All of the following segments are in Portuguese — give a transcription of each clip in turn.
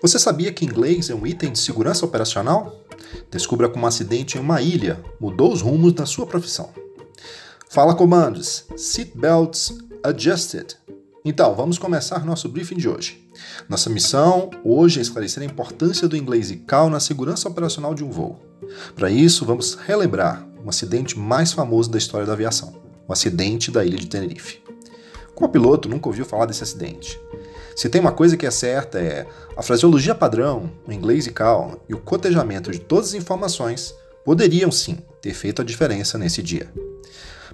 Você sabia que inglês é um item de segurança operacional? Descubra como um acidente em uma ilha mudou os rumos da sua profissão. Fala comandos, seatbelts adjusted. Então, vamos começar nosso briefing de hoje. Nossa missão hoje é esclarecer a importância do inglês e cal na segurança operacional de um voo. Para isso, vamos relembrar um acidente mais famoso da história da aviação, o acidente da ilha de Tenerife. Qual piloto nunca ouviu falar desse acidente? Se tem uma coisa que é certa é a fraseologia padrão, o inglês e cal e o cotejamento de todas as informações poderiam sim ter feito a diferença nesse dia.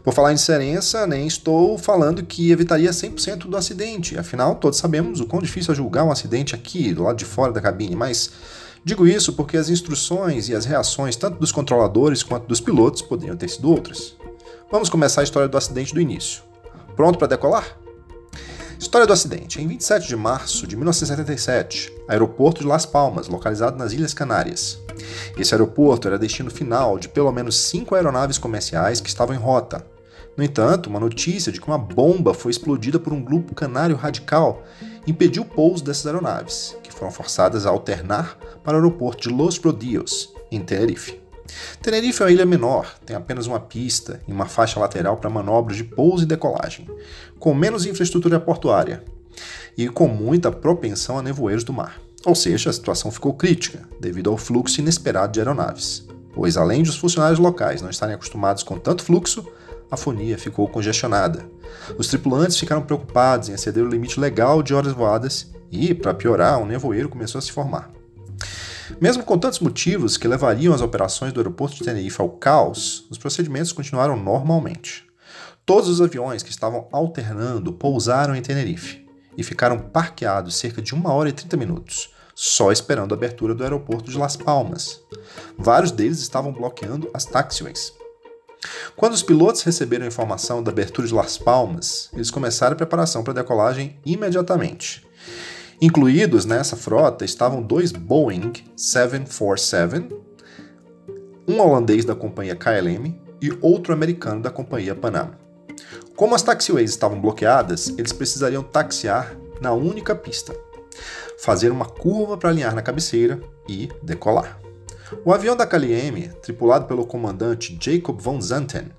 Por falar em diferença, nem estou falando que evitaria 100% do acidente, afinal todos sabemos o quão difícil é julgar um acidente aqui, do lado de fora da cabine, mas digo isso porque as instruções e as reações tanto dos controladores quanto dos pilotos poderiam ter sido outras. Vamos começar a história do acidente do início. Pronto para decolar? História do acidente. Em 27 de março de 1977, aeroporto de Las Palmas, localizado nas Ilhas Canárias. Esse aeroporto era destino final de pelo menos cinco aeronaves comerciais que estavam em rota. No entanto, uma notícia de que uma bomba foi explodida por um grupo canário radical impediu o pouso dessas aeronaves, que foram forçadas a alternar para o aeroporto de Los Rodios, em Tenerife. Tenerife é uma ilha menor, tem apenas uma pista e uma faixa lateral para manobras de pouso e decolagem, com menos infraestrutura portuária e com muita propensão a nevoeiros do mar. Ou seja, a situação ficou crítica devido ao fluxo inesperado de aeronaves, pois além de os funcionários locais não estarem acostumados com tanto fluxo, a fonia ficou congestionada. Os tripulantes ficaram preocupados em exceder o limite legal de horas voadas e, para piorar, um nevoeiro começou a se formar. Mesmo com tantos motivos que levariam as operações do aeroporto de Tenerife ao caos, os procedimentos continuaram normalmente. Todos os aviões que estavam alternando pousaram em Tenerife e ficaram parqueados cerca de 1 hora e 30 minutos, só esperando a abertura do aeroporto de Las Palmas. Vários deles estavam bloqueando as taxiways. Quando os pilotos receberam a informação da abertura de Las Palmas, eles começaram a preparação para a decolagem imediatamente. Incluídos nessa frota estavam dois Boeing 747, um holandês da companhia KLM e outro americano da companhia Panam. Como as taxiways estavam bloqueadas, eles precisariam taxiar na única pista, fazer uma curva para alinhar na cabeceira e decolar. O avião da KLM, tripulado pelo comandante Jacob von Zanten,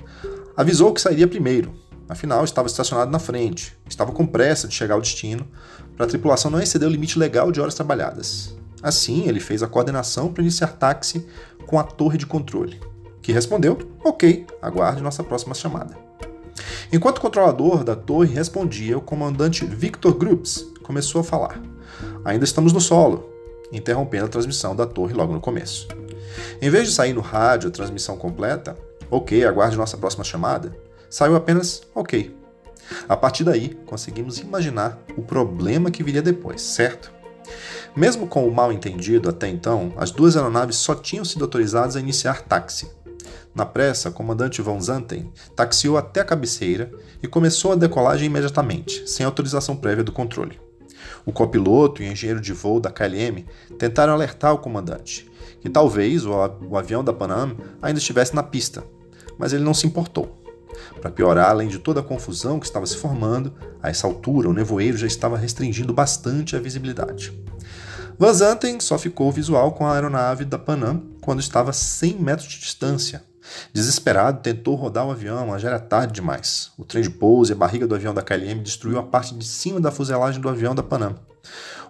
avisou que sairia primeiro, afinal estava estacionado na frente, estava com pressa de chegar ao destino, para a tripulação não exceder o limite legal de horas trabalhadas. Assim, ele fez a coordenação para iniciar táxi com a torre de controle, que respondeu: Ok, aguarde nossa próxima chamada. Enquanto o controlador da torre respondia, o comandante Victor Groups começou a falar: Ainda estamos no solo, interrompendo a transmissão da torre logo no começo. Em vez de sair no rádio a transmissão completa, ok, aguarde nossa próxima chamada, saiu apenas ok. A partir daí, conseguimos imaginar o problema que viria depois, certo? Mesmo com o mal entendido até então, as duas aeronaves só tinham sido autorizadas a iniciar táxi. Na pressa, o comandante Von Zanten taxiou até a cabeceira e começou a decolagem imediatamente, sem autorização prévia do controle. O copiloto e o engenheiro de voo da KLM tentaram alertar o comandante, que talvez o, avião da Panam ainda estivesse na pista, mas ele não se importou. Para piorar, além de toda a confusão que estava se formando, a essa altura o nevoeiro já estava restringindo bastante a visibilidade. Van Zanten só ficou visual com a aeronave da Panam quando estava a 100 metros de distância. Desesperado, tentou rodar o avião, mas já era tarde demais. O trem de pouso e a barriga do avião da KLM destruiu a parte de cima da fuselagem do avião da Panam.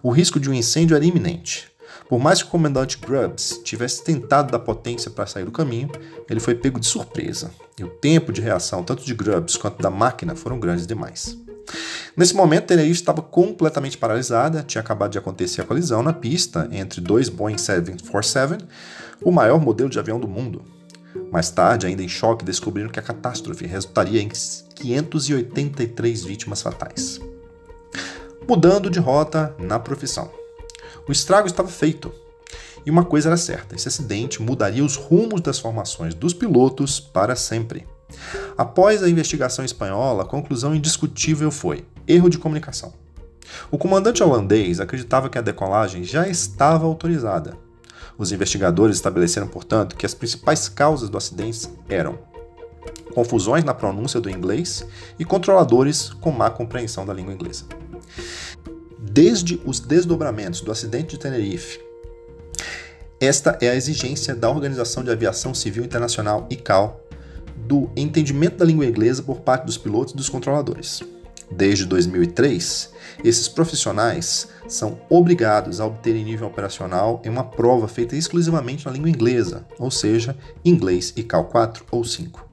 O risco de um incêndio era iminente. Por mais que o comandante Grubbs tivesse tentado dar potência para sair do caminho, ele foi pego de surpresa, e o tempo de reação tanto de Grubbs quanto da máquina foram grandes demais. Nesse momento, Tenerife estava completamente paralisada, tinha acabado de acontecer a colisão na pista entre dois Boeing 747, o maior modelo de avião do mundo. Mais tarde, ainda em choque, descobriram que a catástrofe resultaria em 583 vítimas fatais. Mudando de rota na profissão. O estrago estava feito. E uma coisa era certa: esse acidente mudaria os rumos das formações dos pilotos para sempre. Após a investigação espanhola, a conclusão indiscutível foi: erro de comunicação. O comandante holandês acreditava que a decolagem já estava autorizada. Os investigadores estabeleceram, portanto, que as principais causas do acidente eram confusões na pronúncia do inglês e controladores com má compreensão da língua inglesa. Desde os desdobramentos do acidente de Tenerife. Esta é a exigência da Organização de Aviação Civil Internacional ICAO do entendimento da língua inglesa por parte dos pilotos e dos controladores. Desde 2003, esses profissionais são obrigados a obterem nível operacional em uma prova feita exclusivamente na língua inglesa, ou seja, inglês ICAO 4 ou 5.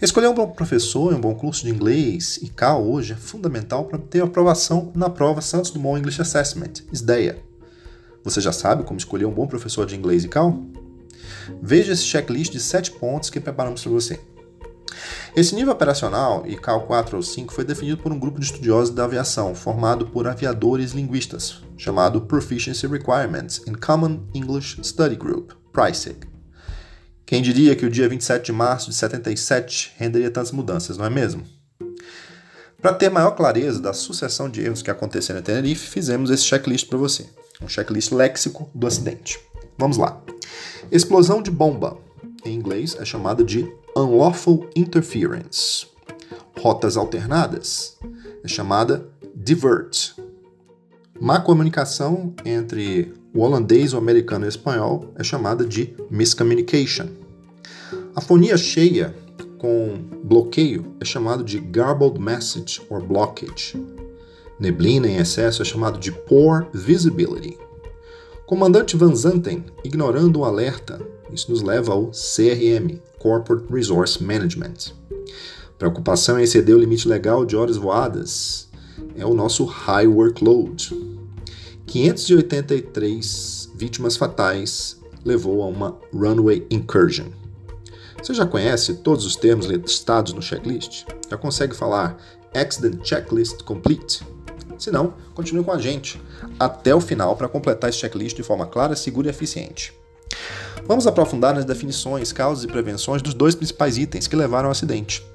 Escolher um bom professor e um bom curso de inglês e CAL hoje é fundamental para ter aprovação na prova Santos Dumont English Assessment, SDEA. Você já sabe como escolher um bom professor de inglês e CAL? Veja esse checklist de 7 pontos que preparamos para você. Esse nível operacional, CAL 4 ou 5, foi definido por um grupo de estudiosos da aviação, formado por aviadores linguistas, chamado Proficiency Requirements in Common English Study Group, PRISIG. Quem diria que o dia 27 de março de 77 renderia tantas mudanças, não é mesmo? Para ter maior clareza da sucessão de erros que aconteceram em Tenerife, fizemos esse checklist para você. Um checklist léxico do acidente. Vamos lá. Explosão de bomba, em inglês é chamada de unlawful interference. Rotas alternadas é chamada divert. Má comunicação entre o holandês, o americano e o espanhol é chamada de miscommunication. A fonia cheia com bloqueio é chamado de garbled message or blockage. Neblina em excesso é chamado de poor visibility. Comandante Van Zanten ignorando um alerta, isso nos leva ao CRM, Corporate Resource Management. Preocupação em exceder o limite legal de horas voadas é o nosso high workload. 583 vítimas fatais levou a uma runway incursion. Você já conhece todos os termos listados no checklist? Já consegue falar Accident Checklist Complete? Se não, continue com a gente até o final para completar esse checklist de forma clara, segura e eficiente. Vamos aprofundar nas definições, causas e prevenções dos dois principais itens que levaram ao acidente: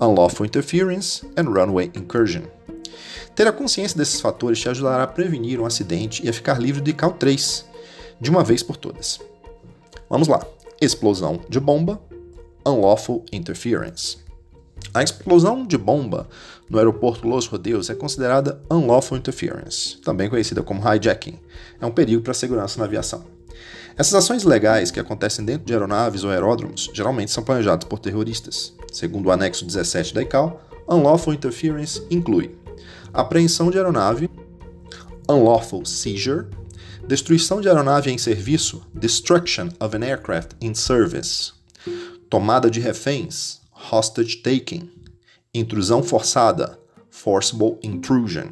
Unlawful Interference and Runway Incursion. Ter a consciência desses fatores te ajudará a prevenir um acidente e a ficar livre de CAL 3, de uma vez por todas. Vamos lá: explosão de bomba, unlawful interference. A explosão de bomba no aeroporto Los Rodeos é considerada unlawful interference, também conhecida como hijacking. É um perigo para a segurança na aviação. Essas ações ilegais que acontecem dentro de aeronaves ou aeródromos geralmente são planejadas por terroristas. Segundo o anexo 17 da ICAO, unlawful interference inclui apreensão de aeronave, unlawful seizure, destruição de aeronave em serviço, destruction of an aircraft in service, tomada de reféns, hostage taking, intrusão forçada, forcible intrusion,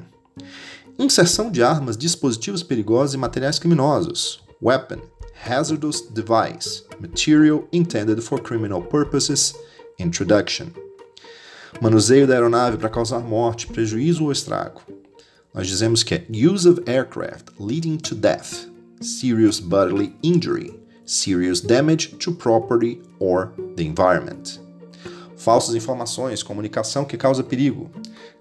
inserção de armas, dispositivos perigosos e materiais criminosos, weapon, hazardous device, material intended for criminal purposes, introduction. Manuseio da aeronave para causar morte, prejuízo ou estrago. Nós dizemos que é use of aircraft leading to death, serious bodily injury, serious damage to property or the environment. Falsas informações, comunicação que causa perigo,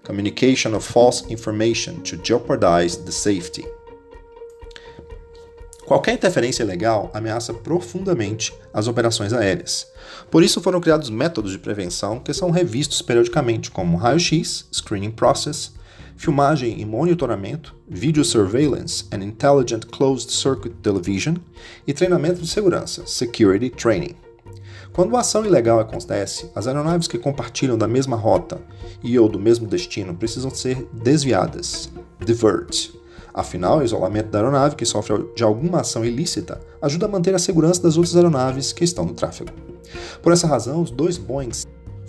communication of false information to jeopardize the safety. Qualquer interferência ilegal ameaça profundamente as operações aéreas. Por isso foram criados métodos de prevenção que são revistos periodicamente, como raio-x, screening process, filmagem e monitoramento, video surveillance and intelligent closed circuit television e treinamento de segurança, security training. Quando uma ação ilegal acontece, as aeronaves que compartilham da mesma rota e ou do mesmo destino precisam ser desviadas, divert, Afinal, o isolamento da aeronave que sofre de alguma ação ilícita ajuda a manter a segurança das outras aeronaves que estão no tráfego. Por essa razão, os dois Boeing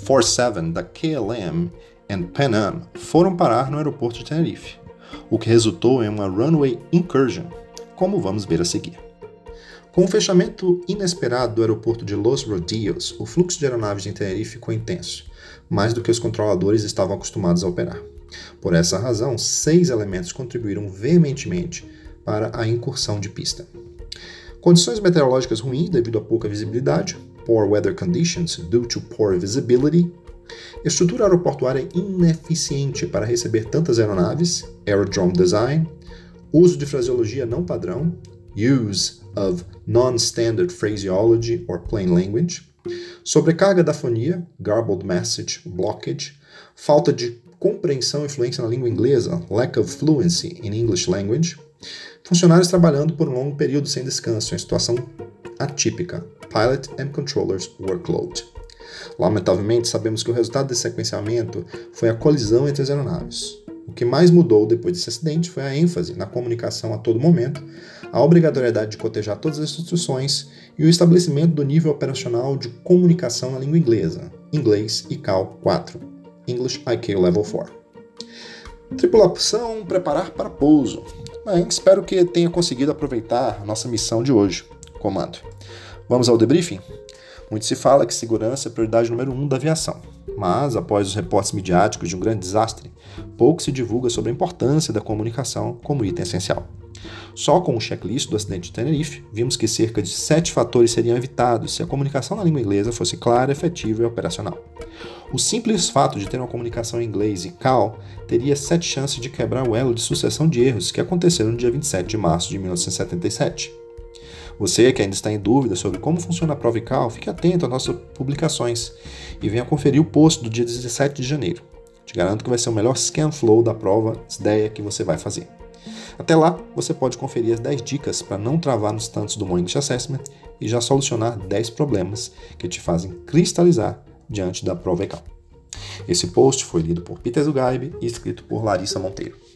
47 da KLM e Pan Am foram parar no aeroporto de Tenerife, o que resultou em uma runway incursion, como vamos ver a seguir. Com o fechamento inesperado do aeroporto de Los Rodeos, o fluxo de aeronaves em Tenerife ficou intenso, mais do que os controladores estavam acostumados a operar. Por essa razão, seis elementos contribuíram veementemente para a incursão de pista. Condições meteorológicas ruins devido a pouca visibilidade, poor weather conditions due to poor visibility, estrutura aeroportuária ineficiente para receber tantas aeronaves, aerodrome design, uso de fraseologia não padrão, use of non-standard phraseology or plain language, sobrecarga da fonia, garbled message, blockage, falta de compreensão e fluência na língua inglesa, lack of fluency in English language, funcionários trabalhando por um longo período sem descanso, em situação atípica, pilot and controllers workload. Lamentavelmente, sabemos que o resultado desse sequenciamento foi a colisão entre as aeronaves. O que mais mudou depois desse acidente foi a ênfase na comunicação a todo momento, a obrigatoriedade de cotejar todas as instruções e o estabelecimento do nível operacional de comunicação na língua inglesa, inglês ICAO 4, English IQ Level 4. Tripulação preparar para pouso. Bem, espero que tenha conseguido aproveitar a nossa missão de hoje. Comando. Vamos ao debriefing? Muito se fala que segurança é a prioridade número um da aviação, mas após os reportes midiáticos de um grande desastre, pouco se divulga sobre a importância da comunicação como item essencial. Só com o checklist do acidente de Tenerife, vimos que cerca de sete fatores seriam evitados se a comunicação na língua inglesa fosse clara, efetiva e operacional. O simples fato de ter uma comunicação em inglês e CAL teria sete chances de quebrar o elo de sucessão de erros que aconteceram no dia 27 de março de 1977. Você que ainda está em dúvida sobre como funciona a prova ICAO, fique atento às nossas publicações e venha conferir o post do dia 17 de janeiro. Te garanto que vai ser o melhor scan flow da prova ideia que você vai fazer. Até lá, você pode conferir as 10 dicas para não travar nos tantos do English Assessment e já solucionar 10 problemas que te fazem cristalizar diante da prova ECAL. Esse post foi lido por Peter Zugaib e escrito por Larissa Monteiro.